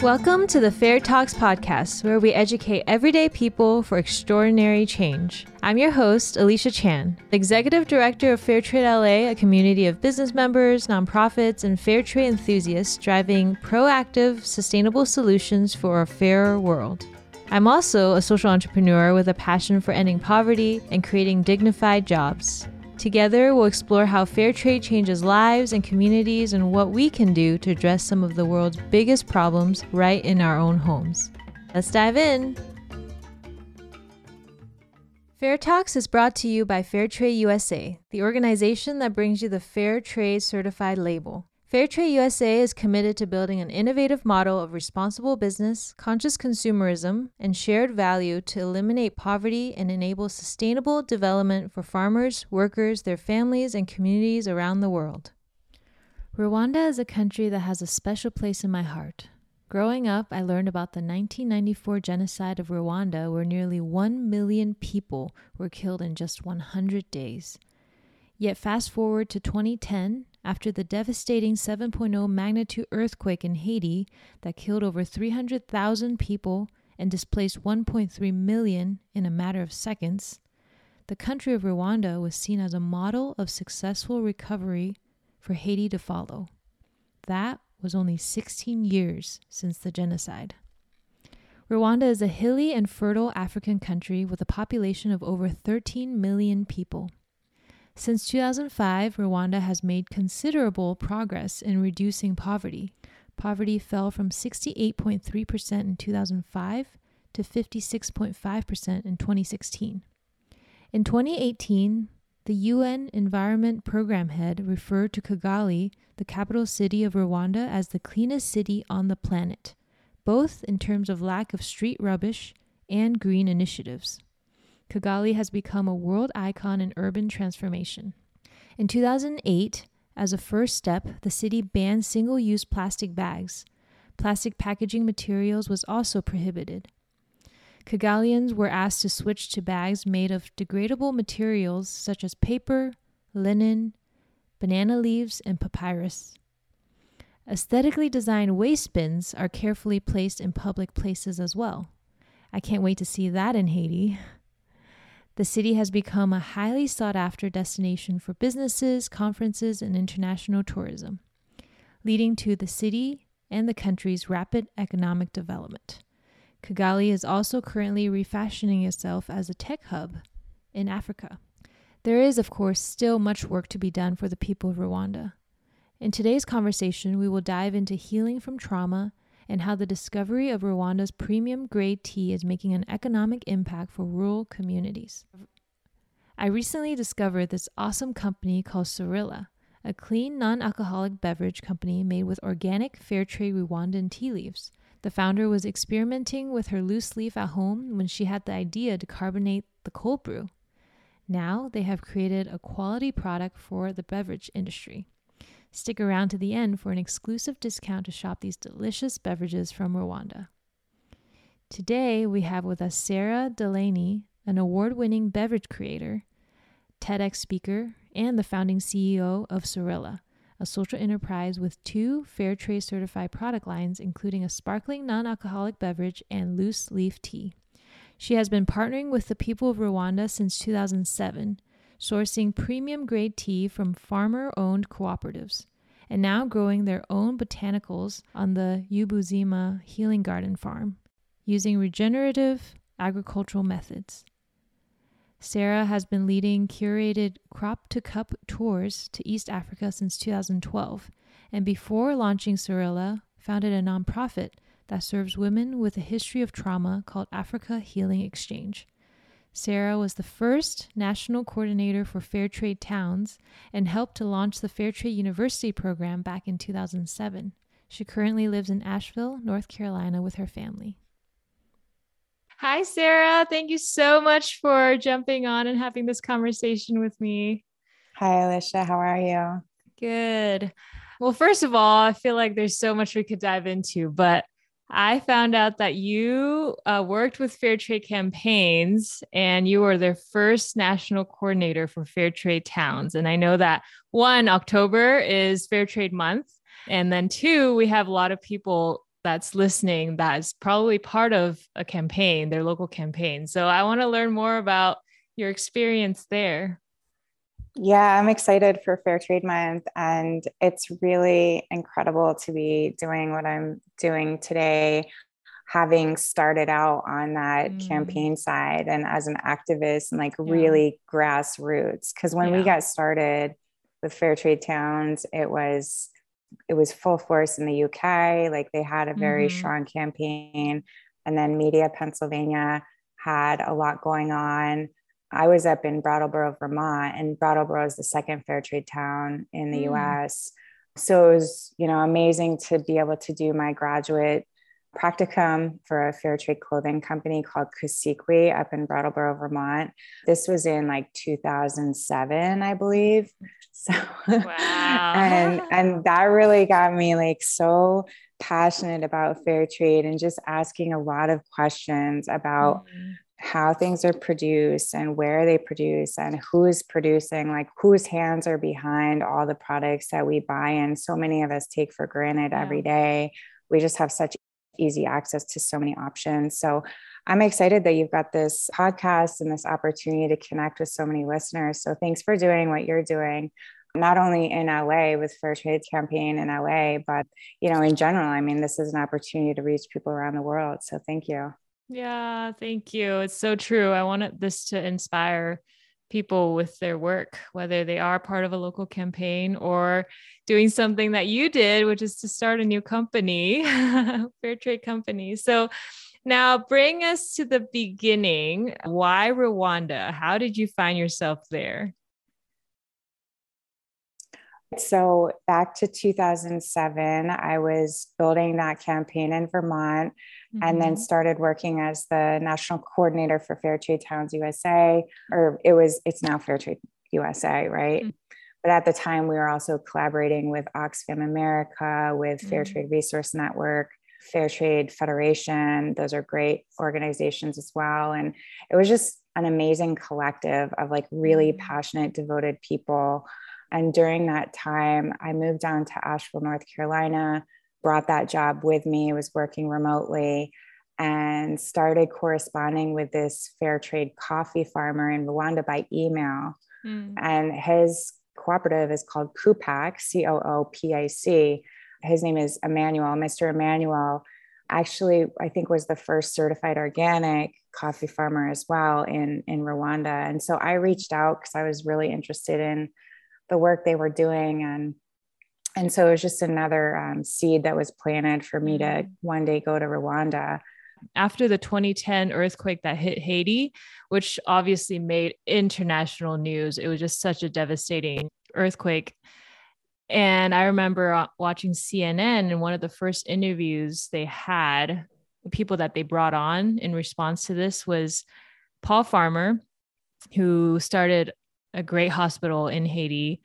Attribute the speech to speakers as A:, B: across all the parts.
A: Welcome to the Fair Talks podcast, where we educate everyday people for extraordinary change. I'm your host, Elisha Chan, Executive Director of Fairtrade LA, a community of business members, nonprofits, and fair trade enthusiasts driving proactive, sustainable solutions for a fairer world. I'm also a social entrepreneur with a passion for ending poverty and creating dignified jobs. Together, we'll explore how fair trade changes lives and communities and what we can do to address some of the world's biggest problems right in our own homes. Let's dive in. Fair Talks is brought to you by Fairtrade USA, the organization that brings you the Fair Trade Certified label. Fairtrade USA is committed to building an innovative model of responsible business, conscious consumerism, and shared value to eliminate poverty and enable sustainable development for farmers, workers, their families, and communities around the world. Rwanda is a country that has a special place in my heart. Growing up, I learned about the 1994 genocide of Rwanda, where nearly 1 million people were killed in just 100 days. Yet, fast forward to 2010, after the devastating 7.0 magnitude earthquake in Haiti that killed over 300,000 people and displaced 1.3 million in a matter of seconds, the country of Rwanda was seen as a model of successful recovery for Haiti to follow. That was only 16 years since the genocide. Rwanda is a hilly and fertile African country with a population of over 13 million people. Since 2005, Rwanda has made considerable progress in reducing poverty. Poverty fell from 68.3% in 2005 to 56.5% in 2016. In 2018, the UN Environment Program Head referred to Kigali, the capital city of Rwanda, as the cleanest city on the planet, both in terms of lack of street rubbish and green initiatives. Kigali has become a world icon in urban transformation. In 2008, as a first step, the city banned single use plastic bags. Plastic packaging materials was also prohibited. Kigalians were asked to switch to bags made of degradable materials such as paper, linen, banana leaves, and papyrus. Aesthetically designed waste bins are carefully placed in public places as well. I can't wait to see that in Haiti. The city has become a highly sought after destination for businesses, conferences, and international tourism, leading to the city and the country's rapid economic development. Kigali is also currently refashioning itself as a tech hub in Africa. There is, of course, still much work to be done for the people of Rwanda. In today's conversation, we will dive into healing from trauma and how the discovery of Rwanda's premium grade tea is making an economic impact for rural communities. I recently discovered this awesome company called Sarilla, a clean, non alcoholic beverage company made with organic, fair trade Rwandan tea leaves. The founder was experimenting with her loose leaf at home when she had the idea to carbonate the cold brew. Now they have created a quality product for the beverage industry. Stick around to the end for an exclusive discount to shop these delicious beverages from Rwanda. Today, we have with us Sara Delaney, an award winning beverage creator, TEDx speaker, and the founding CEO of Sarilla, a social enterprise with two fair trade certified product lines, including a sparkling non alcoholic beverage and loose leaf tea. She has been partnering with the people of Rwanda since 2007 sourcing premium grade tea from farmer owned cooperatives, and now growing their own botanicals on the Ubuzima Healing Garden farm using regenerative agricultural methods. Sara has been leading curated crop to cup tours to East Africa since 2012, and before launching Sarilla, founded a nonprofit that serves women with a history of trauma called Africa Healing Exchange. Sara was the first national coordinator for Fair Trade Towns and helped to launch the Fair Trade University program back in 2007. She currently lives in Asheville, North Carolina with her family. Hi, Sara. Thank you so much for jumping on and having this conversation with me.
B: Hi, Elisha. How are you?
A: Good. Well, first of all, I feel like there's so much we could dive into, but I found out that you uh, worked with Fair Trade Campaigns and you were their first national coordinator for Fair Trade Towns. And I know that one, October is Fair Trade Month. And then two, we have a lot of people that's listening that's probably part of a campaign, their local campaign. So I want to learn more about your experience there.
B: Yeah, I'm excited for Fair Trade Month, and it's really incredible to be doing what I'm doing today, having started out on that mm. campaign side and as an activist and like yeah. really grassroots. Because when yeah. we got started with Fair Trade Towns, it was it was full force in the UK. Like they had a very mm-hmm. strong campaign, and then Media Pennsylvania had a lot going on I was up in Brattleboro, Vermont, and Brattleboro is the second fair trade town in the mm. US. So it was, you know, amazing to be able to do my graduate practicum for a fair trade clothing company called Kusikuy up in Brattleboro, Vermont. This was in like 2007, I believe. So, wow. and and that really got me like so passionate about fair trade and just asking a lot of questions about mm-hmm how things are produced and where they produce and who is producing, like whose hands are behind all the products that we buy and so many of us take for granted yeah. every day. We just have such easy access to so many options. So I'm excited that you've got this podcast and this opportunity to connect with so many listeners. So thanks for doing what you're doing not only in LA with Fair Trade Campaign in LA, but you know, in general. I mean, this is an opportunity to reach people around the world. So thank you.
A: Yeah, thank you. It's so true. I wanted this to inspire people with their work, whether they are part of a local campaign or doing something that you did, which is to start a new company, fair trade company. So now bring us to the beginning. Why Rwanda? How did you find yourself there?
B: So, back to 2007, I was building that campaign in Vermont mm-hmm. and then mm-hmm. started working as the national coordinator for Fair Trade Towns USA, or it was, it's now Fair Trade USA, right? Mm-hmm. But at the time, we were also collaborating with Oxfam America, with mm-hmm. Fair Trade Resource Network, Fair Trade Federation. Those are great organizations as well. And it was just an amazing collective of like really mm-hmm. passionate, devoted people and during that time, I moved down to Asheville, North Carolina, brought that job with me, was working remotely, and started corresponding with this fair trade coffee farmer in Rwanda by email. Mm. And his cooperative is called COOPAC, C O O P A C. His name is Emmanuel. Mr. Emmanuel actually, I think, was the first certified organic coffee farmer as well in, in Rwanda. And so I reached out because I was really interested in the work they were doing and and so it was just another um, seed that was planted for me to mm-hmm. one day go to Rwanda.
A: After the 2010 earthquake that hit Haiti, which obviously made international news, it was just such a devastating earthquake. And I remember uh, watching CNN and one of the first interviews they had, the people that they brought on in response to this was Paul Farmer, who started a great hospital in Haiti.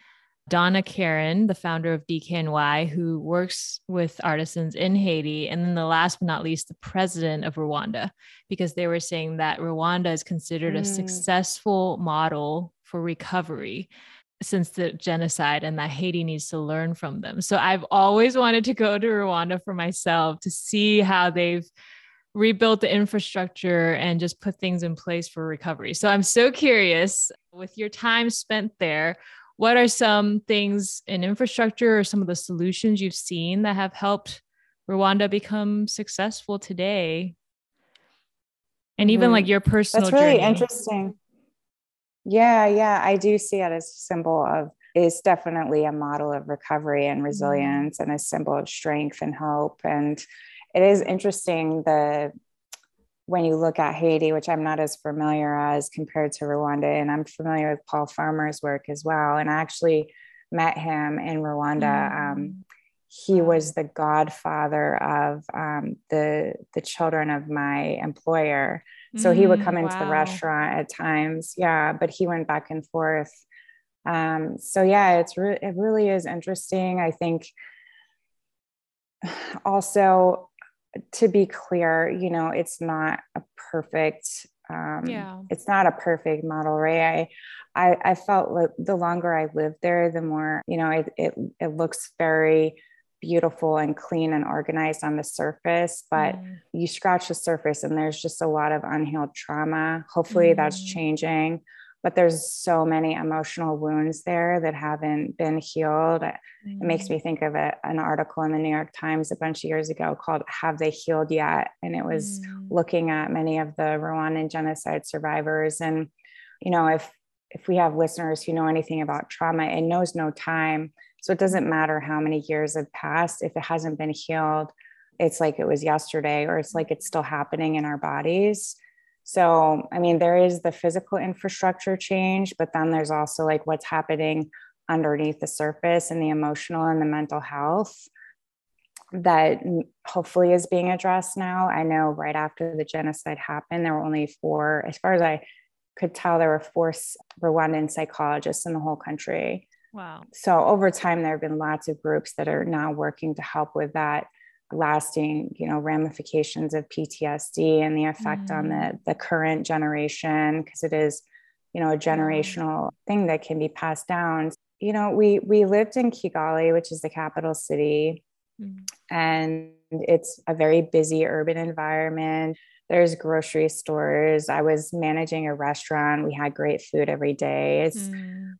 A: Donna Karan, the founder of DKNY, who works with artisans in Haiti. And then the last but not least, the president of Rwanda, because they were saying that Rwanda is considered mm. a successful model for recovery since the genocide and that Haiti needs to learn from them. So I've always wanted to go to Rwanda for myself to see how they've rebuilt the infrastructure and just put things in place for recovery. So I'm so curious with your time spent there, what are some things in infrastructure or some of the solutions you've seen that have helped Rwanda become successful today? And even mm-hmm. like your personal
B: That's really
A: journey.
B: interesting. Yeah, yeah, I do see it as a symbol of is definitely a model of recovery and mm-hmm. resilience and a symbol of strength and hope and it is interesting the when you look at Haiti, which I'm not as familiar as compared to Rwanda, and I'm familiar with Paul Farmer's work as well. And I actually met him in Rwanda. Mm. Um, he was the godfather of um, the the children of my employer. So he would mm, come into wow. the restaurant at times, yeah. But he went back and forth. Um, so yeah, it's re- it really is interesting. I think also to be clear, you know, it's not a perfect, um, yeah. it's not a perfect model, right? I, I, I felt like the longer I lived there, the more, you know, it, it, it looks very beautiful and clean and organized on the surface, but mm. you scratch the surface and there's just a lot of unhealed trauma. Hopefully mm. that's changing, but there's so many emotional wounds there that haven't been healed. Mm. It makes mm. me think of a, an article in the New York Times a bunch of years ago called Have They Healed Yet? And it was mm. looking at many of the Rwandan genocide survivors. And, you know, if if we have listeners who know anything about trauma, it knows no time so it doesn't matter how many years have passed. If it hasn't been healed, it's like it was yesterday, or it's like it's still happening in our bodies. So, I mean, there is the physical infrastructure change, but then there's also like what's happening underneath the surface and the emotional and the mental health that hopefully is being addressed now. I know right after the genocide happened, there were only four, as far as I could tell, there were four Rwandan psychologists in the whole country.
A: Wow.
B: So over time, there have been lots of groups that are now working to help with that lasting, you know, ramifications of PTSD and the effect mm. on the, mm. the current generation, because it is, you know, a generational thing that can be passed down. You know, we we lived in Kigali, which is the capital city, mm. and it's a very busy urban environment. There's grocery stores. I was managing a restaurant. We had great food every day. It's mm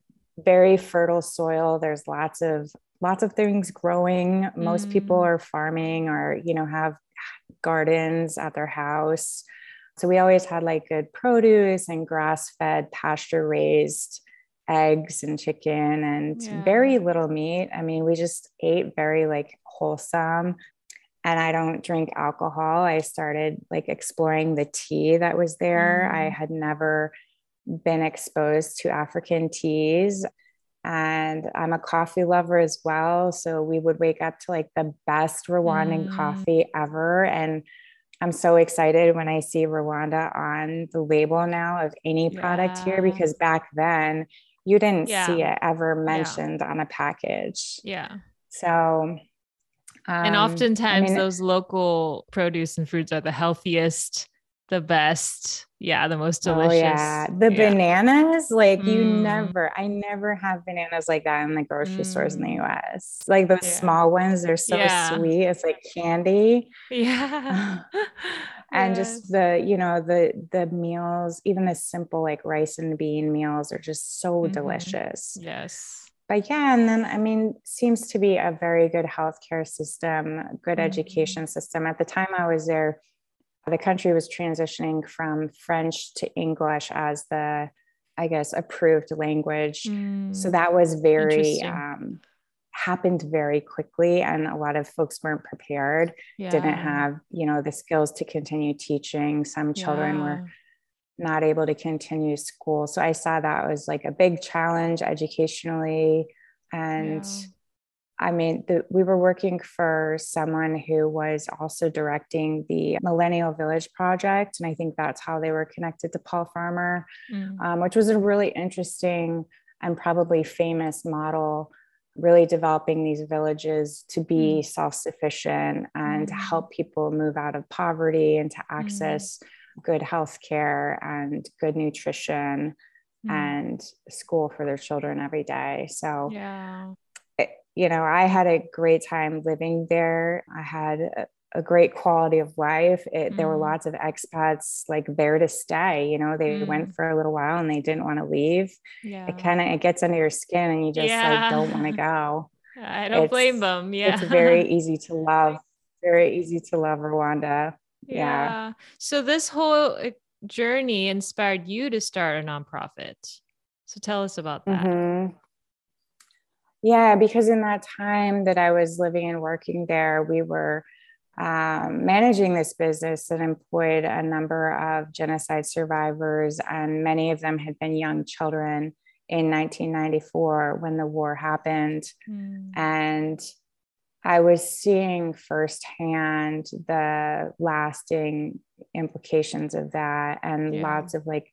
B: very fertile soil. There's lots of lots of things growing. Most mm. people are farming or you know have gardens at their house. So we always had like good produce and grass-fed, pasture-raised eggs and chicken and yeah. very little meat. I mean, we just ate very like wholesome. And I don't drink alcohol. I started like exploring the tea that was there. Mm. I had never been exposed to African teas. And I'm a coffee lover as well. So we would wake up to like the best Rwandan mm. coffee ever. And I'm so excited when I see Rwanda on the label now of any product yeah. here because back then you didn't yeah. see it ever mentioned yeah. on a package.
A: Yeah.
B: So, um,
A: and oftentimes I mean, those local produce and fruits are the healthiest the best. Yeah, the most delicious. Oh, yeah.
B: The yeah. bananas, like mm. you never, I never have bananas like that in the grocery mm. stores in the mm. US. Like those yeah. small ones, they're so yeah. sweet. It's like candy.
A: Yeah.
B: and yes. just the, you know, the the meals, even the simple like rice and bean meals are just so mm-hmm. delicious.
A: Yes
B: but yeah, and then I mean, seems to be a very good healthcare system, good mm-hmm. education system. At the time I was there, the country was transitioning from French to English as the, I guess, approved language. Mm, so that was very, um, happened very quickly. And a lot of folks weren't prepared, yeah. didn't have, you know, the skills to continue teaching. Some children yeah. were not able to continue school. So I saw that was like a big challenge educationally. And yeah I mean, the, we were working for someone who was also directing the Millennium Village Project. And I think that's how they were connected to Paul Farmer, mm. um, which was a really interesting and probably famous model, really developing these villages to be mm. self sufficient and mm. help people move out of poverty and to mm. access good health care and good nutrition mm. and school for their children every day. So,
A: yeah
B: you know, I had a great time living there. I had a, a great quality of life. It, mm. There were mm. lots of expats like there to stay. You know, they mm. went for a little while and they didn't want to leave. Yeah. It kind of it gets under your skin and you just yeah. like don't want to go.
A: I don't it's, blame them. Yeah,
B: it's very easy to love. Very easy to love Rwanda. Yeah. yeah.
A: So this whole journey inspired you to start a nonprofit. So tell us about that. Mm-hmm.
B: Yeah, because in that time that I was living and working there, we were um, managing this business that employed a number of genocide survivors, and many of them had been young children in 1994 when the war happened. Mm. And I was seeing firsthand the lasting implications of that and yeah. lots of like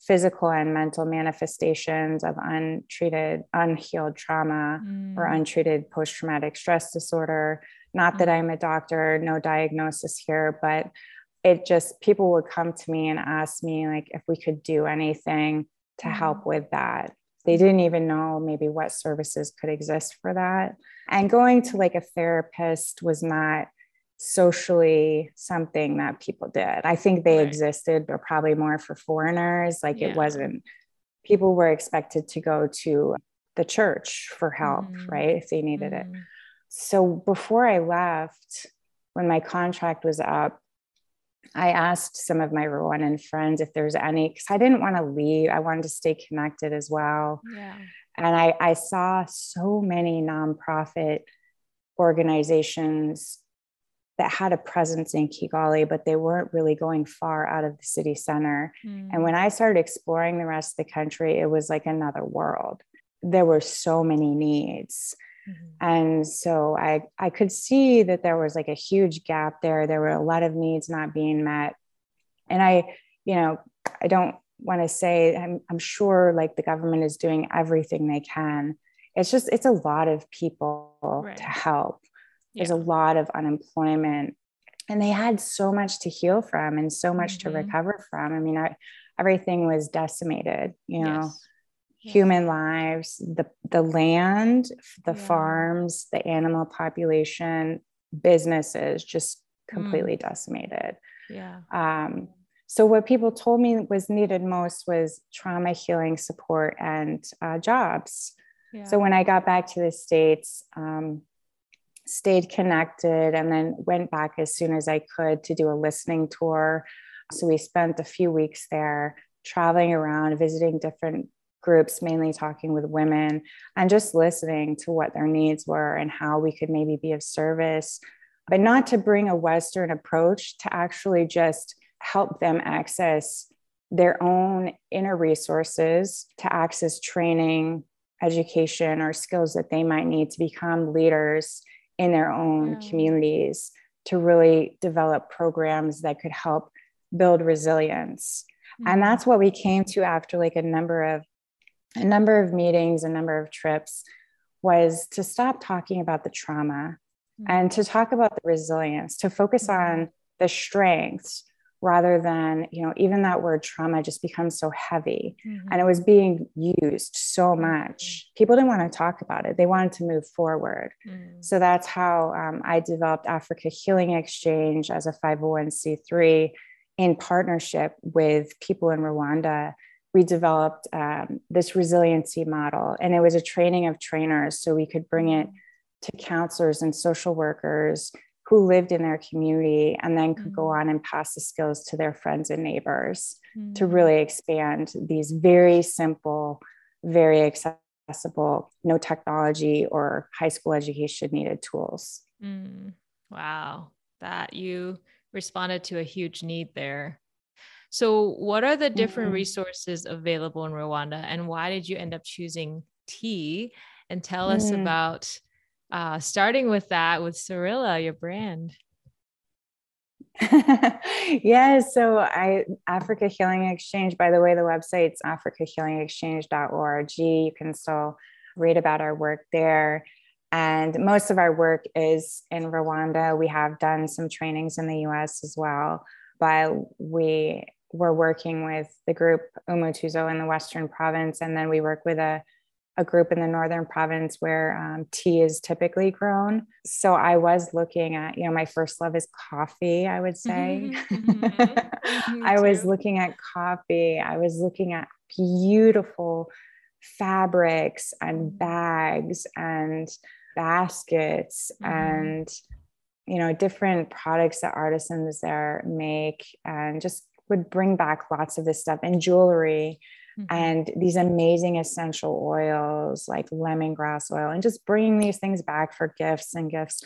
B: physical and mental manifestations of untreated, unhealed trauma mm. or untreated post traumatic stress disorder. Not that mm. I'm a doctor, no diagnosis here, but it just people would come to me and ask me like if we could do anything to mm. help with that. They didn't even know maybe what services could exist for that. And going to like a therapist was not socially something that people did. I think they right. existed, but probably more for foreigners. Like yeah. it wasn't, people were expected to go to the church for help, mm. right? If they needed mm. it. So before I left, when my contract was up, I asked some of my Rwandan friends if there's any, because I didn't want to leave. I wanted to stay connected as well. Yeah. And I, I saw so many nonprofit organizations that had a presence in Kigali, but they weren't really going far out of the city center. Mm. And when I started exploring the rest of the country, it was like another world. There were so many needs. Mm-hmm. And so I, I could see that there was like a huge gap there. There were a lot of needs not being met. And I, you know, I don't want to say, I'm, I'm sure like the government is doing everything they can. It's just, it's a lot of people right. to help. Yeah. There's a lot of unemployment. And they had so much to heal from and so much mm-hmm. to recover from. I mean, I, everything was decimated, you know. Yes human lives, the the land, the yeah. farms, the animal population, businesses just completely mm. decimated.
A: Yeah.
B: Um, so what people told me was needed most was trauma healing support and uh, jobs. Yeah. So when I got back to the states, um, stayed connected, and then went back as soon as I could to do a listening tour. So we spent a few weeks there, traveling around, visiting different groups, mainly talking with women and just listening to what their needs were and how we could maybe be of service, but not to bring a Western approach, to actually just help them access their own inner resources, to access training, education, or skills that they might need to become leaders in their own yeah. communities, to really develop programs that could help build resilience. Mm-hmm. And that's what we came to after like a number of a number of meetings, a number of trips, was to stop talking about the trauma mm-hmm. and to talk about the resilience, to focus mm-hmm. on the strengths rather than, you know, even that word trauma just becomes so heavy mm-hmm. and it was being used so mm-hmm. much. People didn't want to talk about it, they wanted to move forward. Mm. So that's how um, I developed Africa Healing Exchange as a 501c3 in partnership with people in Rwanda we developed um, this resiliency model and it was a training of trainers so we could bring it to counselors and social workers who lived in their community and then could go mm. on and pass the skills to their friends and neighbors mm-hmm. to mm. really expand these very simple very accessible no technology or high school education needed tools
A: mm. wow that you responded to a huge need there so, what are the different mm-hmm. resources available in Rwanda, and why did you end up choosing tea? And tell us mm. about uh, starting with that with Sarilla, your brand.
B: yeah, so I Africa Healing Exchange. By the way, the website's africahealingexchange.org. You can still read about our work there. And most of our work is in Rwanda. We have done some trainings in the US as well, but we we're working with the group Umutuzo in the Western province, and then we work with a, a group in the Northern province where um, tea is typically grown. So I was looking at, you know, my first love is coffee, I would say. Mm-hmm. mm-hmm. I was looking at coffee, I was looking at beautiful fabrics and bags and baskets mm-hmm. and you know different products that artisans there make and just would bring back lots of this stuff and jewelry mm-hmm. and these amazing essential oils like lemongrass oil and just bringing these things back for gifts and gifts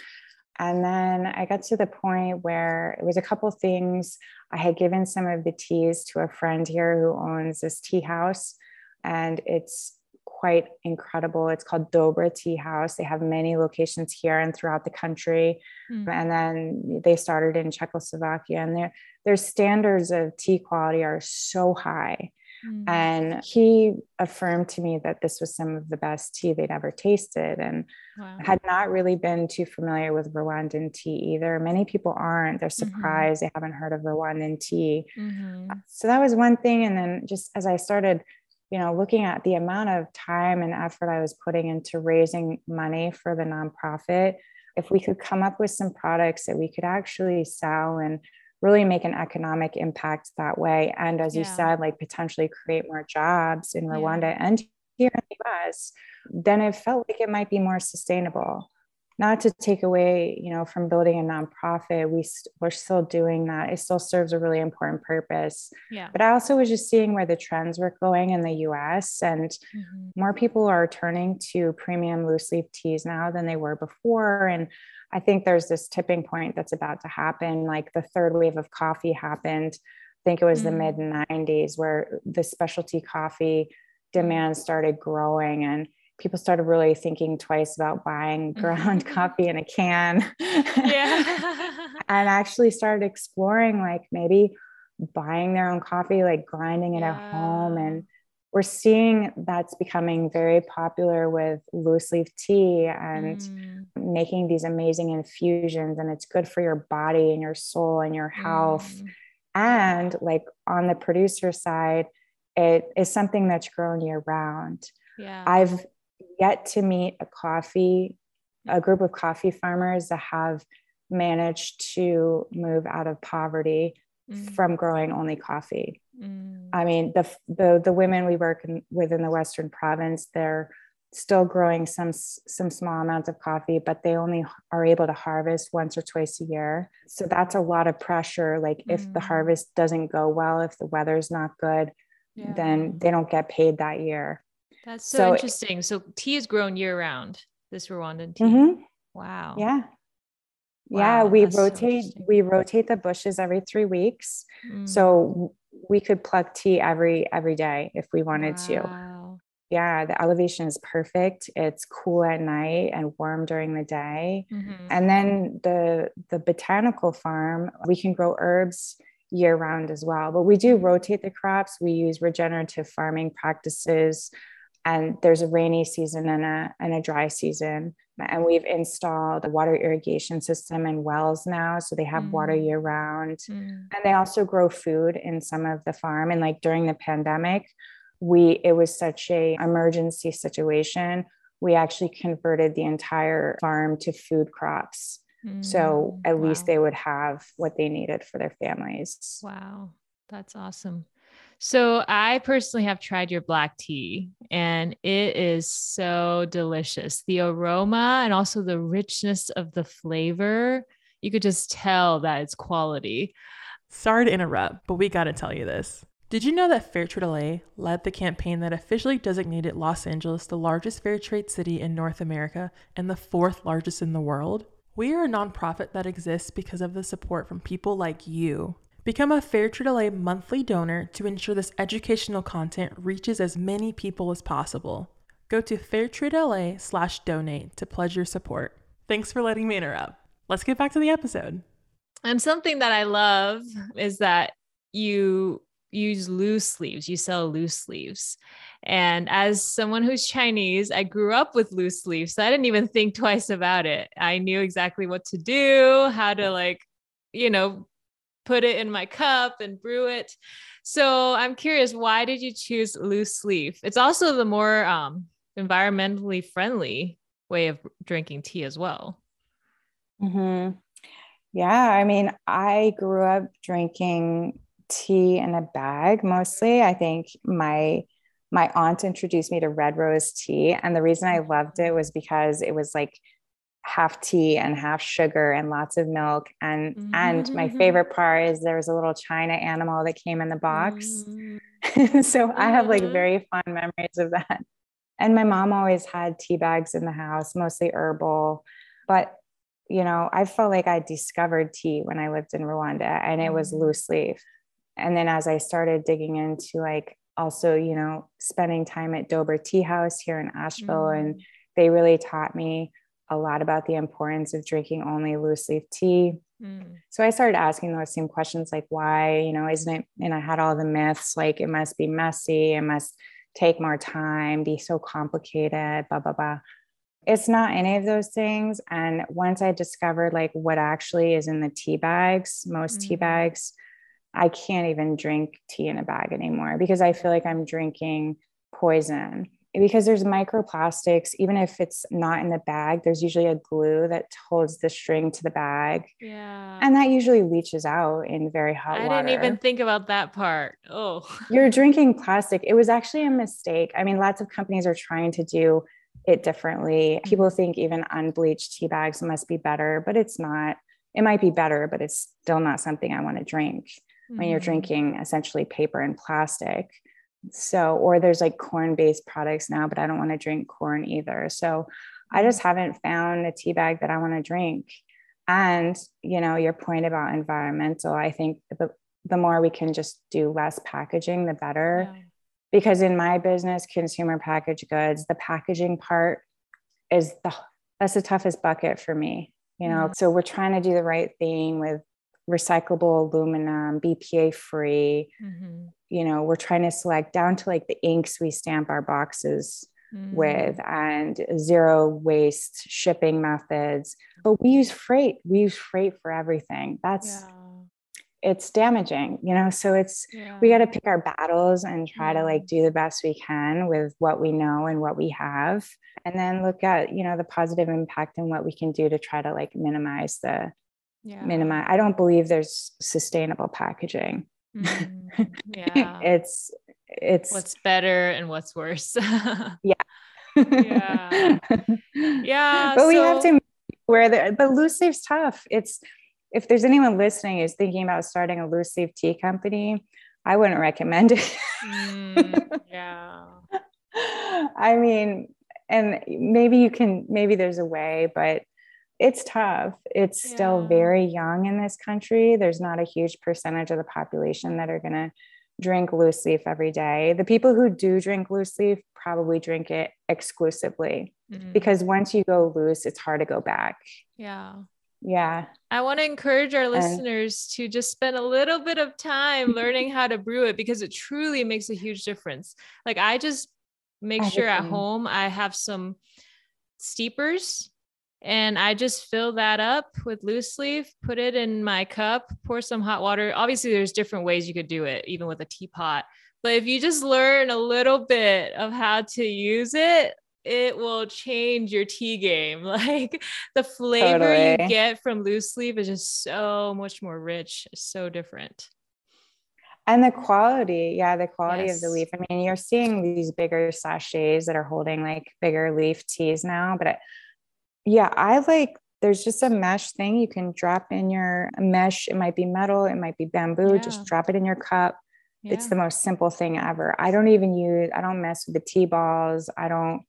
B: and then i got to the point where it was a couple things i had given some of the teas to a friend here who owns this tea house and it's quite incredible. It's called Dobra Tea House. They have many locations here and throughout the country. Mm. And then they started in Czechoslovakia, and their their standards of tea quality are so high. Mm. And he affirmed to me that this was some of the best tea they'd ever tasted, and wow. had not really been too familiar with Rwandan tea either. Many people aren't. They're mm-hmm. surprised mm-hmm. they haven't heard of Rwandan tea. Mm-hmm. So that was one thing. And then just as I started you know, looking at the amount of time and effort I was putting into raising money for the nonprofit, if we could come up with some products that we could actually sell and really make an economic impact that way. And as yeah. you said, like potentially create more jobs in Rwanda yeah. and here in the US, then it felt like it might be more sustainable not to take away you know from building a nonprofit we st- we're still doing that it still serves a really important purpose
A: yeah
B: but i also was just seeing where the trends were going in the us and mm-hmm. more people are turning to premium loose leaf teas now than they were before and i think there's this tipping point that's about to happen like the third wave of coffee happened i think it was mm-hmm. the mid 90s where the specialty coffee demand started growing and people started really thinking twice about buying ground mm-hmm. coffee in a can.
A: Yeah.
B: and actually started exploring like maybe buying their own coffee, like grinding it yeah. at home. And we're seeing that's becoming very popular with loose leaf tea and mm. making these amazing infusions. And it's good for your body and your soul and your health. Mm. And like on the producer side, it is something that's grown year round.
A: Yeah.
B: I've yet to meet a coffee, a group of coffee farmers that have managed to move out of poverty mm. from growing only coffee. Mm. I mean, the, the, the women we work in, with in the Western province, they're still growing some some small amounts of coffee but they only are able to harvest once or twice a year so that's a lot of pressure like mm. if the mm. harvest doesn't go well if the weather's not good yeah. then they don't get paid that year
A: that's so, so interesting. So tea is grown year round. This Rwandan tea. Mm-hmm. Wow.
B: Yeah. Wow, yeah, we rotate so we rotate the bushes every 3 weeks. Mm. So we could pluck tea every every day if we wanted wow. to. Yeah, the elevation is perfect. It's cool at night and warm during the day. Mm-hmm. And then the the botanical farm, we can grow herbs year round as well. But we do rotate the crops. We use regenerative farming practices and there's a rainy season and a, and a dry season and we've installed a water irrigation system and wells now so they have mm. water year round mm. and they also grow food in some of the farm and like during the pandemic we it was such a emergency situation we actually converted the entire farm to food crops mm. so at wow. least they would have what they needed for their families
A: wow that's awesome so I personally have tried your black tea and it is so delicious. The aroma and also the richness of the flavor, you could just tell that it's quality.
C: Sorry to interrupt, but we got to tell you this. Did you know that Fairtrade LA led the campaign that officially designated Los Angeles the largest fair trade city in North America and the fourth largest in the world? We are a nonprofit that exists because of the support from people like you. Become a Fairtrade LA monthly donor to ensure this educational content reaches as many people as possible. Go to fairtradela slash donate to pledge your support. Thanks for letting me interrupt. Let's get back to the episode.
A: And something that I love is that you use loose leaves, you sell loose leaves. And as someone who's Chinese, I grew up with loose leaves. So I didn't even think twice about it. I knew exactly what to do, how to like, you know, put it in my cup and brew it. So I'm curious, why did you choose loose leaf? It's also the more um, environmentally friendly way of drinking tea as well.
B: Mm-hmm. Yeah, I mean, I grew up drinking tea in a bag mostly. I think my my aunt introduced me to red rose tea, and the reason I loved it was because it was like half tea and half sugar and lots of milk and mm-hmm. and my mm-hmm. favorite part is there was a little china animal that came in the box mm-hmm. so i have like mm-hmm. very fond memories of that and my mom always had tea bags in the house mostly herbal but you know i felt like i discovered tea when i lived in rwanda and it was mm-hmm. loose leaf and then as i started digging into like also you know spending time at Dobra tea house here in asheville and mm. they really taught me a lot about the importance of drinking only loose leaf tea. Mm. So I started asking those same questions like, why, you know, isn't it? And I had all the myths like it must be messy, it must take more time, be so complicated, blah, blah, blah. It's not any of those things. And once I discovered like what actually is in the tea bags, most mm. tea bags, I can't even drink tea in a bag anymore because I feel like I'm drinking poison because there's microplastics even if it's not in the bag there's usually a glue that holds the string to the bag
A: Yeah.
B: and that usually leaches out in very hot
A: I
B: water
A: didn't even think about that part. Oh.
B: you're drinking plastic it was actually a mistake i mean lots of companies are trying to do it differently people think even unbleached tea bags must be better but it's not it might be better but it's still not something i want to drink when you're
A: Mhm.
B: drinking essentially paper and plastic. So, or there's like corn based products now, but I don't want to drink corn either. So, I just haven't found a tea bag that I want to drink. And, you know, your point about environmental, I think the, the more we can just do less packaging, the better.
A: Yeah.
B: Because in my business, consumer packaged goods, the packaging part is the that's the toughest bucket for me. You know,
A: Mhm.
B: so we're trying to do the right thing with recyclable aluminum, BPA free.
A: Mhm.
B: You know, we're trying to select down to like the inks we stamp our boxes with
A: Mm.
B: and zero waste shipping methods. But we use freight. We use freight for everything. That's it's damaging, you know. So it's
A: Yeah.
B: we got to pick our battles and try to like do the best we can with what we know and what we have and then look at you know the positive impact and what we can do to try to like minimize the
A: yeah.
B: minimize i don't believe there's sustainable packaging
A: Mhm. Yeah.
B: it's it's
A: what's better and what's worse.
B: yeah
A: Yeah,
B: but we have to where the, the loose leaf's tough it's if there's anyone listening is thinking about starting a loose leaf tea company i wouldn't recommend it
A: Mm, yeah.
B: I mean, and maybe you can, maybe there's a way, but it's tough. It's still very young in this country. There's not a huge percentage of the population that are going to drink loose leaf every day. The people who do drink loose leaf probably drink it exclusively
A: Mhm.
B: because once you go loose, it's hard to go back.
A: yeah.
B: Yeah.
A: I want to encourage our listeners to just spend a little bit of time learning how to brew it because it truly makes a huge difference. Like I just make sure at home I have some steepers and I just fill that up with loose leaf, put it in my cup, pour some hot water. Obviously there's different ways you could do it even with a teapot. But if you just learn a little bit of how to use it, it will change your tea game. Like the flavor you get from loose leaf is just so much more rich, so different.
B: And the quality, yeah, the quality of the leaf. I mean, you're seeing these bigger sachets that are holding like bigger leaf teas now, but I, yeah, I like there's just a mesh thing you can drop in your mesh. It might be metal, it might be bamboo.
A: Yeah.
B: Just drop it in your cup. It's the most simple thing ever. I don't even use, I don't mess with the tea balls. I don't,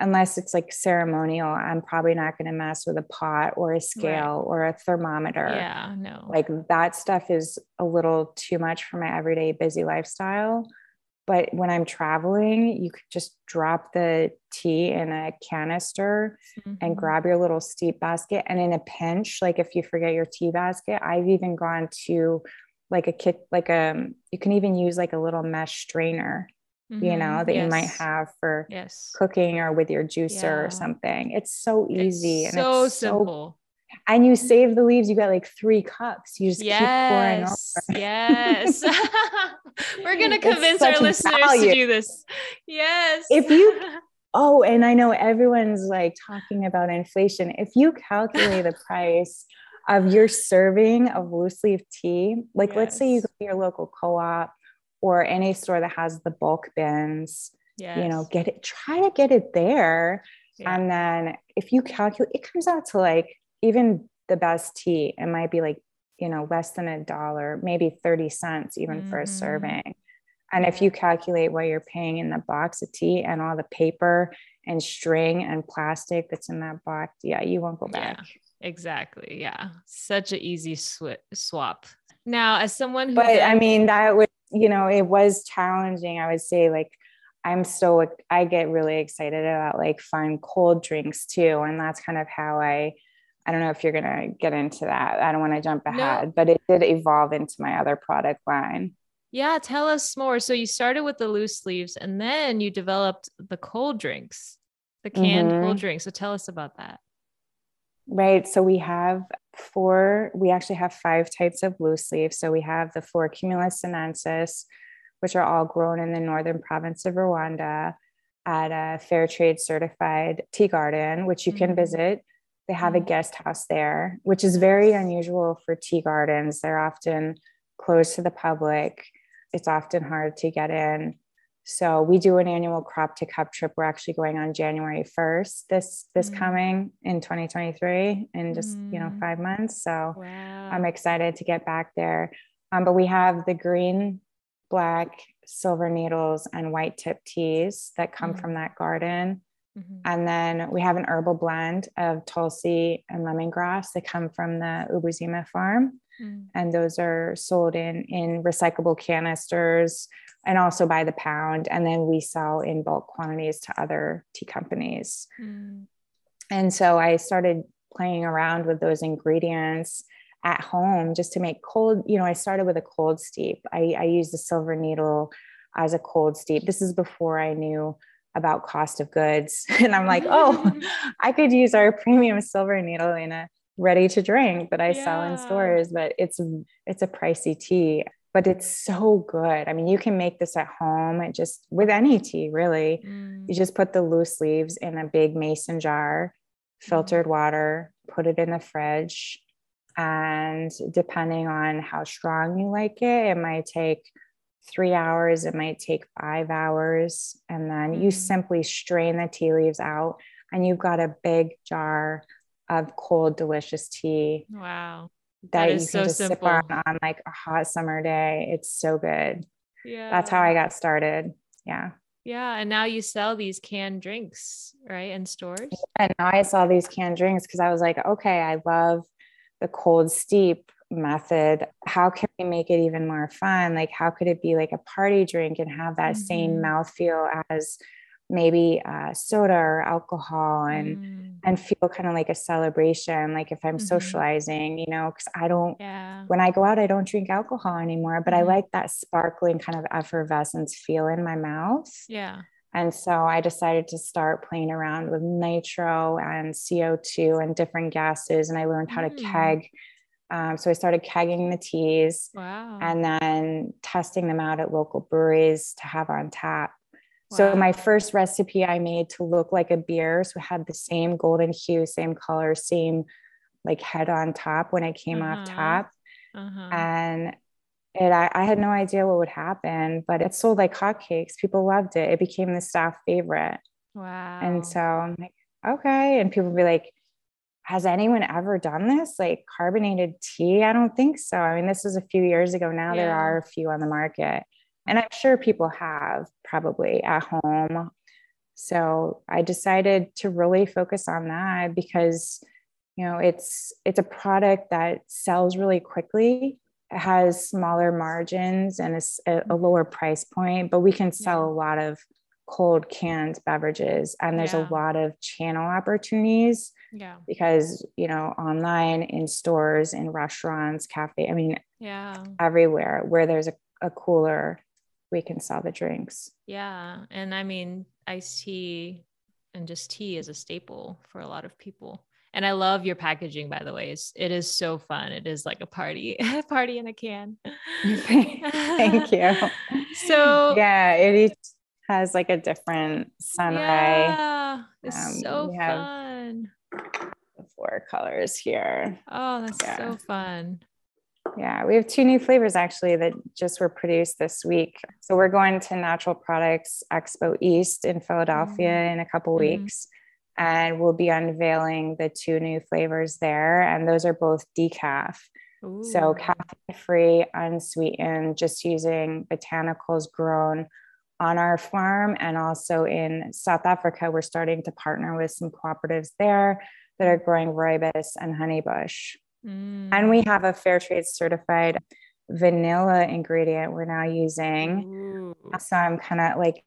B: unless it's like ceremonial, I'm probably not going to mess with a pot or a scale or a thermometer
A: yeah, no.
B: like that stuff is a little too much for my everyday busy lifestyle but when i'm traveling you could just drop the tea in a canister and
A: Mhm.
B: grab your little steep basket and in a pinch like if you forget your tea basket i've even gone to like a kit like a you can even use like a little mesh strainer you know
A: Mhm.
B: that you might have for
A: Yes.
B: cooking or with your juicer
A: Yeah.
B: or something it's so easy
A: It's
B: and
A: so
B: it's so
A: simple.
B: And you save the leaves you got like three cups you just keep pouring over
A: Yes. Yes. We're going to convince our listeners
B: value.
A: to do this. Yes.
B: If you- oh and i know everyone's like talking about inflation if you calculate the price of your serving of loose leaf tea like let's say you go to your local co-op or any store that has the bulk bins
A: yes.
B: you know get it try to get it there
A: Yeah.
B: and then if you calculate it comes out to like even the best tea it might be like you know less than a dollar maybe 30 cents even for a
A: Mhm.
B: serving and if you calculate what you're paying in the box of tea and all the paper and string and plastic that's in that box yeah you won't go
A: Yeah.
B: back
A: Exactly. Yeah. Such an easy sw- swap. Now, as someone who
B: but i mean that was you know it was challenging i would say like i'm still i get really excited about like fun cold drinks too and that's kind of how i i don't know if you're going to get into that i don't want to jump
A: No.
B: ahead but it did evolve into my other product line
A: yeah, tell us more. So you started with the loose leaves and then you developed the cold drinks, the canned cold
B: Mhm.
A: drinks. So tell us about that.
B: right so we have four we actually have five types of loose leaf so we have the four camellia sinensis which are all grown in the northern province of Rwanda at a fair trade certified tea garden, which you can mm-hmm. visit. They have a mm-hmm. guest house there, which is very unusual for tea gardens. They're often closed to the public. It's often hard to get in. So we do an annual crop to cup trip. We're actually going on January 1st this this mm. coming in 2023 in just mm. you know mm. five months. So wow. I'm excited to get back there. Um, but we have the green, black, silver needles, and white tip teas that come mm. from that garden. Mm-hmm. And then we have an herbal blend of tulsi and lemongrass that come from the Ubuzima farm. Mm. And those are sold in in recyclable canisters and also by the pound. And then we sell in bulk quantities to other tea companies. Mm. And so I started playing around with those ingredients at home just to make cold. You know, I started with a cold steep. I, I used the silver needle as a cold steep. This is before I knew about cost of goods. And I'm like, oh, I could use our premium silver needle in a ready to drink that I yeah. sell in stores, but it's it's a pricey tea but it's so good. I mean, you can make this at home and just with any tea, really. Mm. You just put the loose leaves in a big mason jar, filtered mm. water, put it in the fridge. And depending on how strong you like it, it might take three hours, it might take five hours. And then you mm-hmm. simply strain the tea leaves out, and you've got a big jar of cold, delicious tea.
A: Wow
B: that, that you can so just simple. sip on on like a hot summer day. It's so good. Yeah. That's how I got started. Yeah.
A: Yeah. And now you sell these canned drinks, right? In stores.
B: And now I sell these canned drinks because I was like, okay, I love the cold steep method. How can we make it even more fun? Like, how could it be like a party drink and have that mm-hmm. same mouthfeel as maybe uh, soda or alcohol and mm. and feel kind of like a celebration like if i'm mm-hmm. socializing you know because i don't yeah. when i go out i don't drink alcohol anymore but mm. i mm-hmm. like that sparkling kind of effervescence feel in my mouth
A: yeah
B: and so i decided to start playing around with nitro and co2 and different gases and i learned how mm. to keg um, so I started kegging the teas wow. and then testing them out at local breweries to have on tap. So my first recipe I made to look like a beer, so it had the same golden hue, same color, same like head on top when it came uh-huh. off top, uh-huh. and it I, I, had no idea what would happen, but it sold like hotcakes. People loved it. It became the staff favorite.
A: Wow!
B: And so I'm like, okay, and people be like. Has anyone ever done this? Like carbonated tea? I don't think so. I mean, this was a few years ago. Now yeah. there are a few on the market. And I'm sure people have probably at home. So I decided to really focus on that because you know it's it's a product that sells really quickly it has smaller margins and a, a lower price point but we can sell a lot of cold canned beverages and there's yeah. a lot of channel opportunities
A: yeah
B: because you know online in stores in restaurants cafe i mean
A: yeah
B: everywhere where there's a, a cooler we can sell the drinks.
A: Yeah. And I mean, iced tea and just tea is a staple for a lot of people. And I love your packaging, by the way. It's, it is so fun. It is like a party, party in a can.
B: Thank you.
A: So
B: yeah, it has like a different sunray.
A: Yeah, it's um, so fun.
B: Four colors here.
A: Oh, that's yeah. so fun.
B: Yeah, we have two new flavors actually that just were produced this week. So we're going to Natural Products Expo East in Philadelphia mm-hmm. in a couple mm-hmm. weeks. And we'll be unveiling the two new flavors there. And those are both decaf. Ooh. So caffeine free, unsweetened, just using botanicals grown on our farm. And also in South Africa, we're starting to partner with some cooperatives there that are growing rooibos and honeybush. Mm. And we have a fair trade certified vanilla ingredient we're now using. Ooh. So I'm kind of like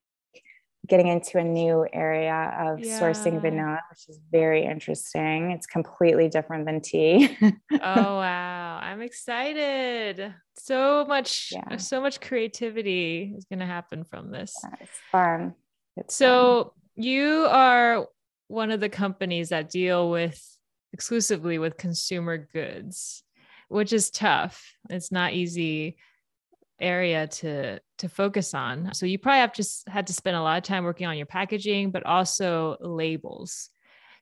B: getting into a new area of yeah. sourcing vanilla, which is very interesting. It's completely different than tea.
A: oh wow. I'm excited. So much yeah. so much creativity is going to happen from this.
B: Yeah, it's fun. It's
A: so fun. you are one of the companies that deal with exclusively with consumer goods, which is tough. It's not easy area to to focus on. So you probably have just had to spend a lot of time working on your packaging, but also labels.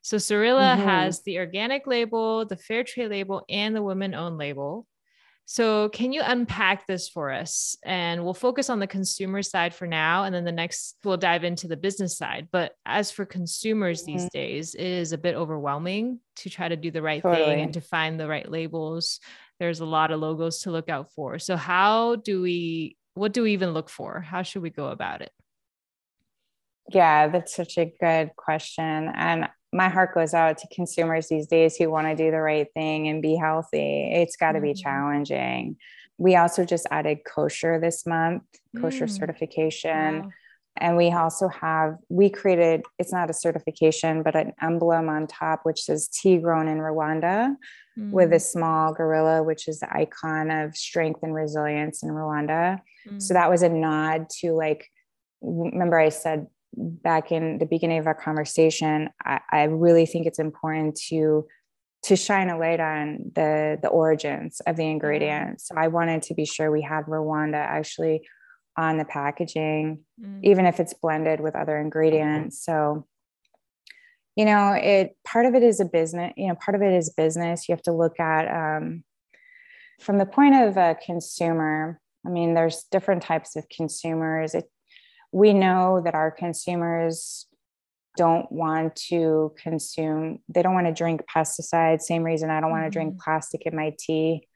A: So Sarilla mm-hmm. has the organic label, the fair trade label, and the women owned label. So, can you unpack this for us? And we'll focus on the consumer side for now. And then the next, we'll dive into the business side. But as for consumers mm-hmm. these days, it is a bit overwhelming to try to do the right totally. thing and to find the right labels. There's a lot of logos to look out for. So, how do we, what do we even look for? How should we go about it?
B: Yeah, that's such a good question. And my heart goes out to consumers these days who want to do the right thing and be healthy. It's got to mm-hmm. be challenging. We also just added kosher this month, kosher mm. certification. Wow. And we also have, we created, it's not a certification, but an emblem on top, which says tea grown in Rwanda mm. with a mm. small gorilla, which is the icon of strength and resilience in Rwanda. Mm. So that was a nod to like, remember I said back in the beginning of our conversation, I, I, really think it's important to to shine a light on the the origins of the ingredients. So I wanted to be sure we had Rwanda actually on the packaging, mm. even if it's blended with other ingredients. So you know, it part of it is a business. You know, part of it is business. You have to look at um, from the point of a consumer. I mean, there's different types of consumers. It we know that our consumers don't want to consume they don't want to drink pesticides same reason i don't want to drink mm-hmm. plastic in my tea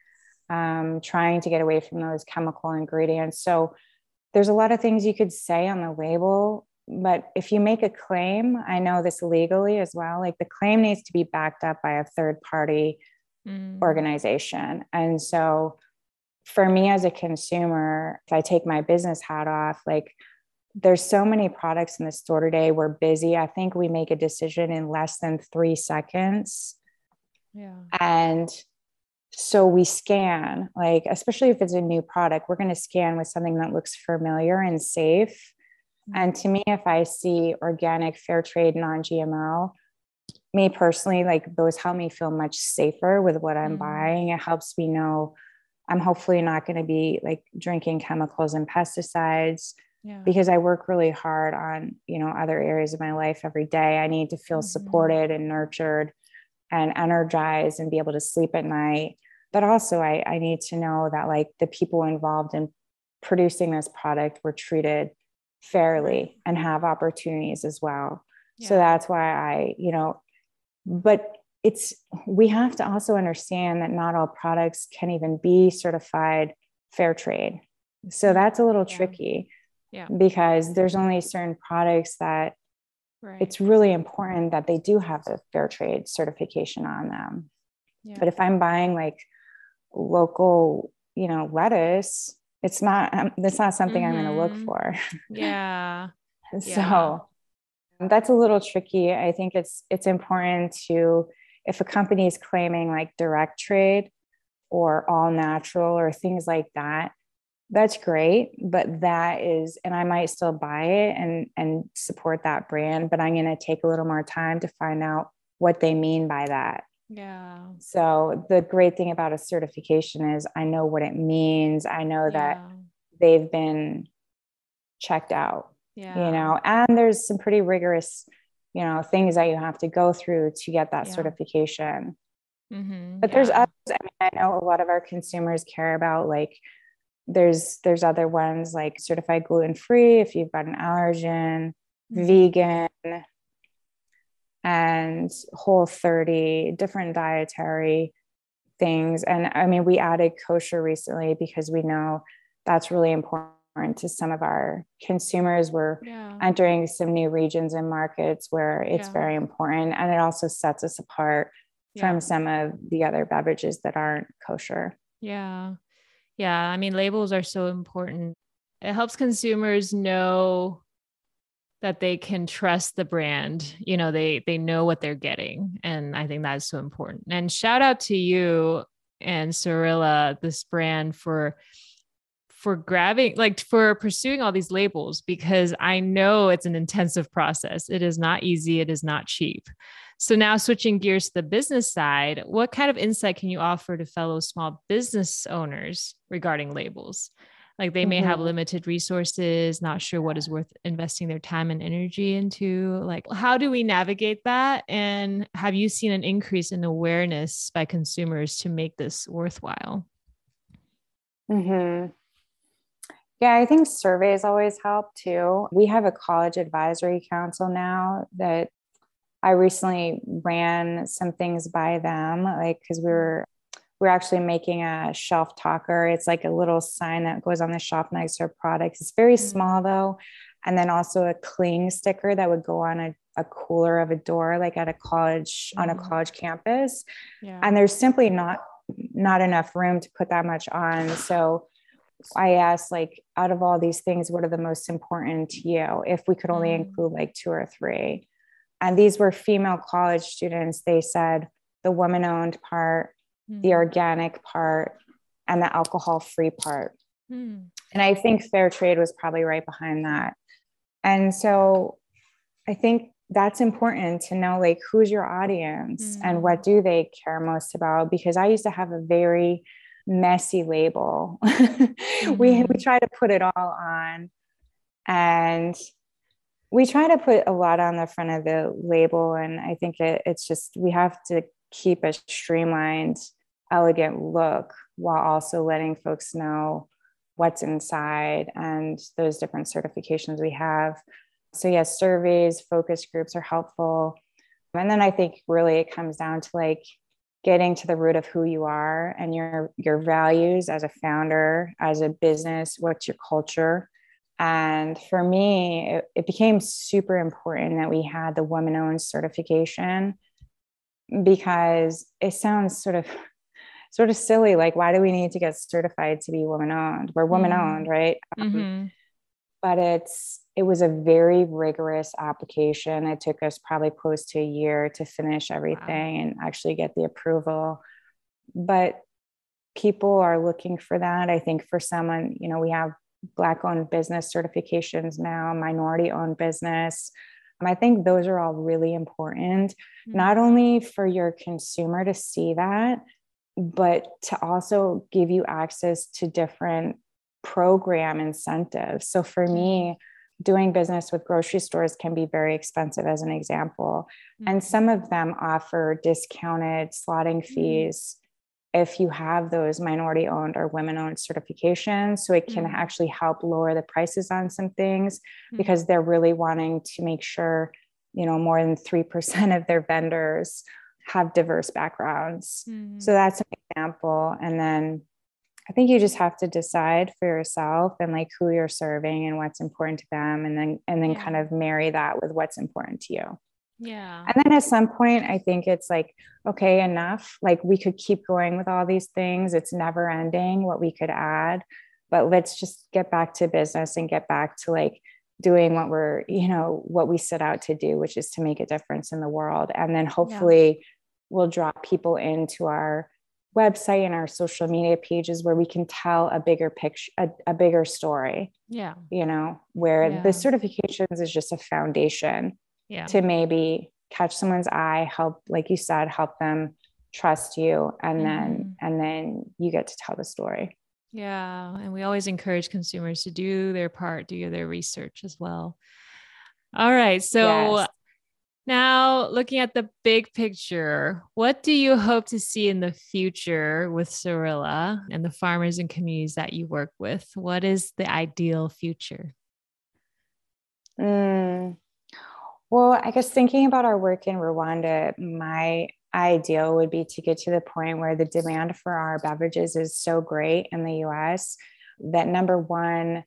B: um, trying to get away from those chemical ingredients so there's a lot of things you could say on the label but if you make a claim i know this legally as well like the claim needs to be backed up by a third party mm. organization and so for me as a consumer if i take my business hat off like there's so many products in the store today. We're busy. I think we make a decision in less than three seconds. Yeah. And so we scan, like, especially if it's a new product, we're going to scan with something that looks familiar and safe. Mm-hmm. And to me, if I see organic, fair trade, non GMO, me personally, like those help me feel much safer with what I'm mm-hmm. buying. It helps me know I'm hopefully not going to be like drinking chemicals and pesticides yeah. because I work really hard on, you know, other areas of my life every day. I need to feel mm-hmm. supported and nurtured and energized and be able to sleep at night. But also I, I need to know that like the people involved in producing this product were treated fairly and have opportunities as well. Yeah. So that's why I, you know, but it's we have to also understand that not all products can even be certified fair trade. So that's a little yeah. tricky
A: yeah.
B: because there's only certain products that right. it's really important that they do have the fair trade certification on them yeah. but if i'm buying like local you know lettuce it's not um, that's not something mm-hmm. i'm going to look for
A: yeah
B: so yeah. that's a little tricky i think it's it's important to if a company is claiming like direct trade or all natural or things like that that's great but that is and i might still buy it and and support that brand but i'm going to take a little more time to find out what they mean by that
A: yeah
B: so the great thing about a certification is i know what it means i know yeah. that they've been checked out yeah. you know and there's some pretty rigorous you know things that you have to go through to get that yeah. certification mm-hmm. but there's others i mean i know a lot of our consumers care about like there's there's other ones like certified gluten free if you've got an allergen mm-hmm. vegan and whole 30 different dietary things and i mean we added kosher recently because we know that's really important to some of our consumers we're yeah. entering some new regions and markets where it's yeah. very important and it also sets us apart yeah. from some of the other beverages that aren't kosher
A: yeah yeah, I mean, labels are so important. It helps consumers know that they can trust the brand. You know, they they know what they're getting, and I think that's so important. And shout out to you and Sarilla, this brand for for grabbing like for pursuing all these labels because I know it's an intensive process. It is not easy, it is not cheap. So now switching gears to the business side, what kind of insight can you offer to fellow small business owners regarding labels? like they may mm-hmm. have limited resources not sure what is worth investing their time and energy into like how do we navigate that and have you seen an increase in awareness by consumers to make this worthwhile
B: mm-hmm. yeah i think surveys always help too we have a college advisory council now that I recently ran some things by them, like because we were we're actually making a shelf talker. It's like a little sign that goes on the shelf next to our products. It's very mm-hmm. small though. And then also a cling sticker that would go on a, a cooler of a door, like at a college, mm-hmm. on a mm-hmm. college campus. Yeah. And there's simply not not enough room to put that much on. So I asked, like, out of all these things, what are the most important to you? If we could only mm-hmm. include like two or three. And these were female college students. They said the woman owned part, mm. the organic part, and the alcohol free part. Mm. And I think fair trade was probably right behind that. And so I think that's important to know like who's your audience mm. and what do they care most about because I used to have a very messy label. mm-hmm. we we try to put it all on and we try to put a lot on the front of the label and i think it, it's just we have to keep a streamlined elegant look while also letting folks know what's inside and those different certifications we have. So yes surveys focus groups are helpful. And then i think really it comes down to like getting to the root of who you are and your your values as a founder as a business what's your culture and for me, it, it became super important that we had the woman owned certification because it sounds sort of sort of silly like why do we need to get certified to be woman owned we're woman owned mm-hmm. right um, mm-hmm. but it's it was a very rigorous application it took us probably close to a year to finish everything wow. and actually get the approval but people are looking for that i think for someone you know we have Black owned business certifications now, minority owned business. I think those are all really important, mm-hmm. not only for your consumer to see that, but to also give you access to different program incentives. So for me, mm-hmm. doing business with grocery stores can be very expensive, as an example. Mm-hmm. And some of them offer discounted slotting mm-hmm. fees if you have those minority owned or women owned certifications. So it can mm-hmm. actually help lower the prices on some things mm-hmm. because they're really wanting to make sure, you know, more than 3% of their vendors have diverse backgrounds. Mm-hmm. So that's an example. And then I think you just have to decide for yourself and like who you're serving and what's important to them and then and then yeah. kind of marry that with what's important to you.
A: Yeah.
B: And then at some point, I think it's like, okay, enough. Like we could keep going with all these things. It's never ending what we could add. But let's just get back to business and get back to like doing what we're, you know, what we set out to do, which is to make a difference in the world. And then hopefully yeah. we'll draw people into our website and our social media pages where we can tell a bigger picture, a, a bigger story.
A: Yeah.
B: You know, where yeah. the certifications is just a foundation
A: yeah.
B: to maybe catch someone's eye, help, like you said, help them trust you. And mm-hmm. then, and then you get to tell the story.
A: Yeah. And we always encourage consumers to do their part, do their research as well. All right. So yes. now looking at the big picture, what do you hope to see in the future with Sarilla and the farmers and communities that you work with? What is the ideal future?
B: Mm, well, I guess thinking about our work in Rwanda, my ideal would be to get to the point where the demand for our beverages is so great in the US that number one,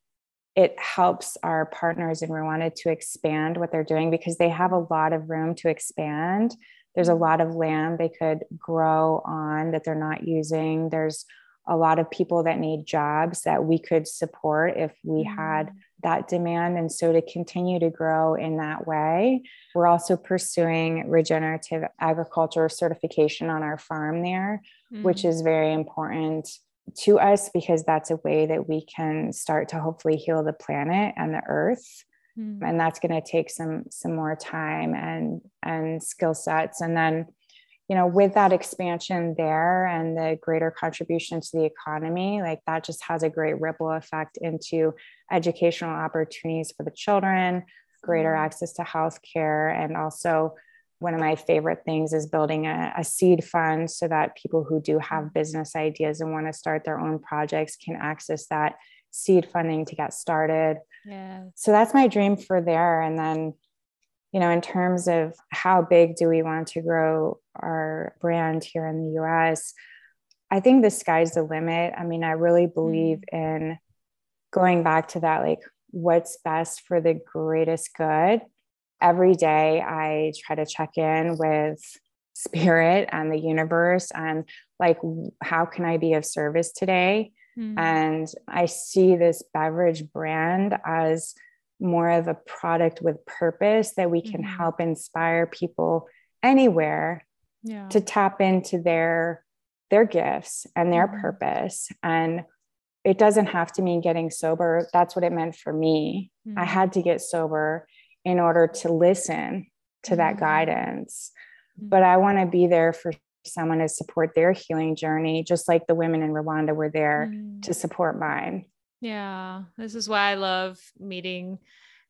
B: it helps our partners in Rwanda to expand what they're doing because they have a lot of room to expand. There's a mm-hmm. lot of land they could grow on that they're not using. There's a lot of people that need jobs that we could support if we had that demand. And so to continue to grow in that way, we're also pursuing regenerative agriculture certification on our farm there, mm-hmm. which is very important to us because that's a way that we can start to hopefully heal the planet and the earth. Mm-hmm. And that's going to take some some more time and and skill sets. And then you know, with that expansion there and the greater contribution to the economy, like that just has a great ripple effect into educational opportunities for the children, greater mm-hmm. access to health care, and also one of my favorite things is building a, a, seed fund so that people who do have mm-hmm. business ideas and want to start their own projects can access that seed funding to get started. Yeah. So that's my dream for there. And then, you know, in terms of how big do we want to grow our brand here in the US, I think the sky's the limit. I mean, I really believe mm. in going back to that, like, what's best for the greatest good. Every day, I try to check in with spirit and the universe and, like, how can I be of service today? Mm. And I see this beverage brand as more of a product with purpose that we can mm-hmm. help inspire people anywhere yeah. to tap into their their gifts and their mm-hmm. purpose and it doesn't have to mean getting sober that's what it meant for me mm-hmm. i had to get sober in order to listen to that mm-hmm. guidance mm-hmm. but i want to be there for someone to support their healing journey, just like the women in Rwanda were there mm. to support mine.
A: Yeah, this is why I love meeting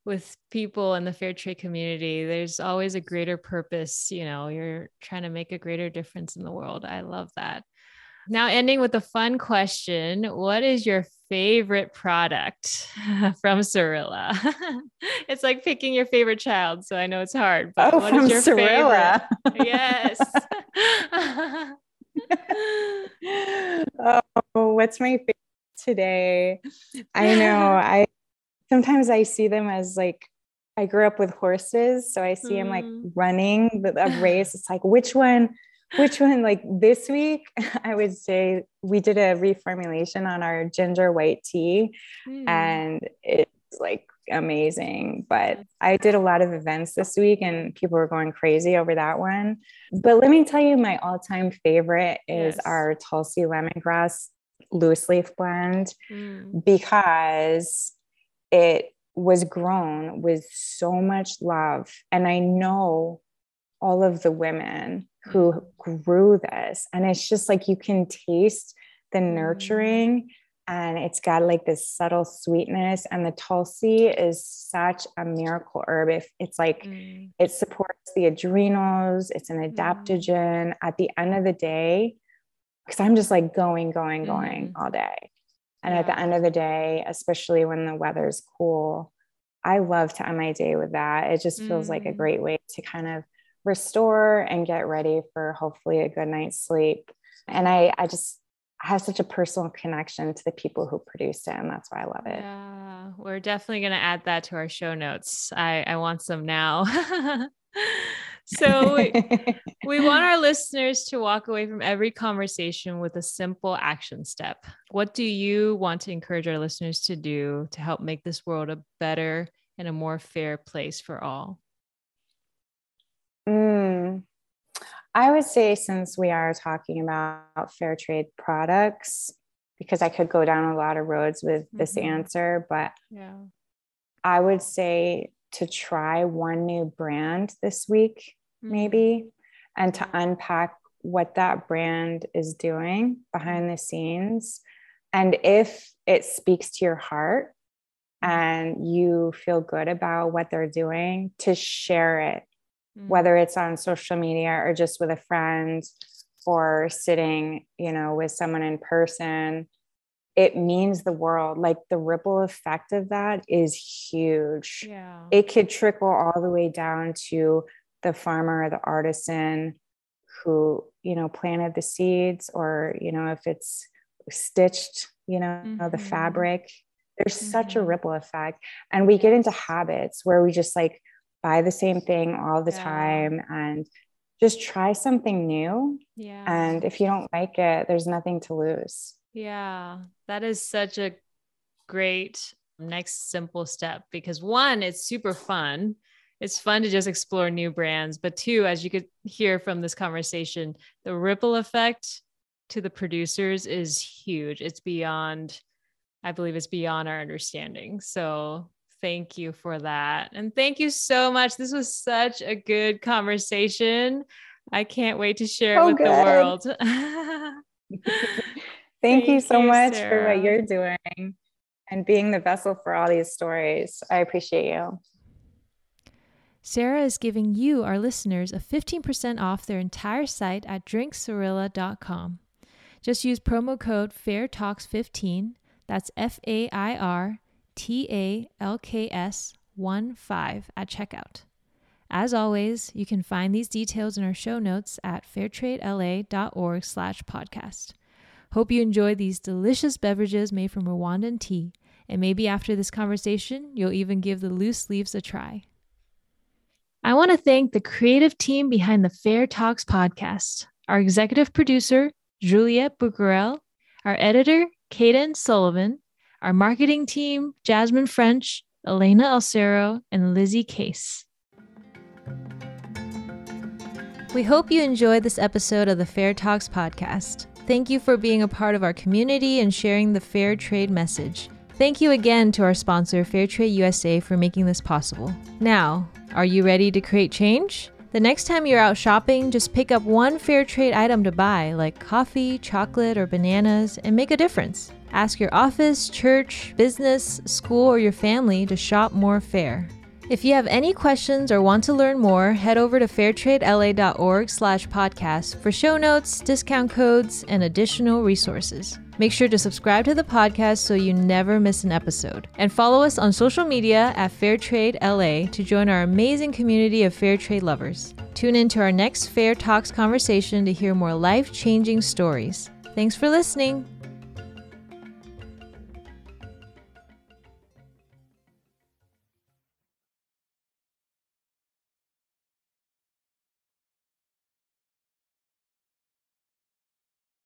A: with people in the fair trade community. There's always a greater purpose. You know, you're trying to make a greater difference in the world. I love that. Now, ending with a fun question What is your favorite product from Sarilla? it's like picking your favorite child. So I know it's hard,
B: but oh, what is your Sarilla.
A: favorite? yes.
B: oh, what's my favorite today? I know. I sometimes I see them as like I grew up with horses, so I see mm. them like running a race. It's like which one which one like this week i would say we did a reformulation on our ginger white tea mm. and it's like amazing but i did a lot of events this week and people were going crazy over that one but let me tell you my all-time favorite is yes. our tulsi lemongrass loose leaf blend mm. because it was grown with so much love and i know all of the women who grew this. And it's just like you can taste the mm. nurturing and it's got like this subtle sweetness. And the Tulsi is such a miracle herb. If it's like mm. it supports the adrenals, it's an mm. adaptogen. Mm. At the end of the day, because I'm just like going, going, going mm. all day. And yeah. at the end of the day, especially when the weather's cool, I love to end my day with that. It just feels like a mm. great way to kind of restore and get ready for hopefully a good night's sleep. And I, I just have such a personal connection to the people who produced it. And that's why I love it.
A: Yeah, we're definitely going to add that to our show notes. I, I want some now. so we, we want our listeners to walk away from every conversation with a simple action step. What do you want to encourage our listeners to do to help make this world a better and a more fair place for all?
B: Mm, I would say, since we are talking about fair trade products, because I could go down a lot of roads with mm-hmm. this answer, but yeah. I would say to try one new brand this week, mm-hmm. maybe, and to unpack what that brand is doing behind the scenes. And if it speaks to your heart mm-hmm. and you feel good about what they're doing, to share it mm-hmm. whether it's on social media or just with a friend or sitting, you know, with someone in person, it means the world. Like the ripple effect of that is huge. Yeah. It could trickle all the way down to the farmer or the artisan who, you know, planted the seeds or, you know, if it's stitched, you know, mm-hmm. the fabric. There's mm-hmm. such a mm-hmm. ripple effect. And we get into habits where we just like buy the same thing all the yeah. time and just try something new. Yeah. And if you don't like it, there's nothing to lose.
A: Yeah. That is such a great next simple step because one, it's super fun. It's fun to just explore new brands. But two, as you could hear from this conversation, the ripple effect to the producers is huge. It's beyond, I believe it's beyond our understanding. So thank you for that. And thank you so much. This was such a good conversation. I can't wait to share oh, it with good. the world.
B: Thank, Thank, you so you, much Sara. for what you're doing and being the vessel for all these stories. I appreciate you.
A: Sara is giving you, our listeners, a 15% off their entire site at drinksarilla.com. Just use promo code FAIRTALKS15. That's F A I R T A L K S 1 5 at checkout. As always, you can find these details in our show notes at fairtradela.org slash podcast. Hope you enjoy these delicious beverages made from Rwandan tea, and maybe after this conversation, you'll even give the loose leaves a try. I want to thank the creative team behind the Fair Talks podcast, our executive producer, Juliette Bucarel, our editor, Kaden Sullivan, our marketing team, Jasmine French, Elena Alcero, and Lizzie Case. We hope you enjoyed this episode of the Fair Talks podcast. Thank you for being a part of our community and sharing the fair trade message. Thank you again to our sponsor, Fairtrade USA, for making this possible. Now, are you ready to create change? The next time you're out shopping, just pick up one fair trade item to buy, like coffee, chocolate, or bananas, and make a difference. Ask your office, church, business, school, or your family to shop more fair. If you have any questions or want to learn more, head over to fairtradela.org slash podcast for show notes, discount codes, and additional resources. Make sure to subscribe to the podcast so you never miss an episode. And follow us on social media at Fairtrade LA to join our amazing community of fair trade lovers. Tune in to our next Fair Talks conversation to hear more life changing stories. Thanks for listening.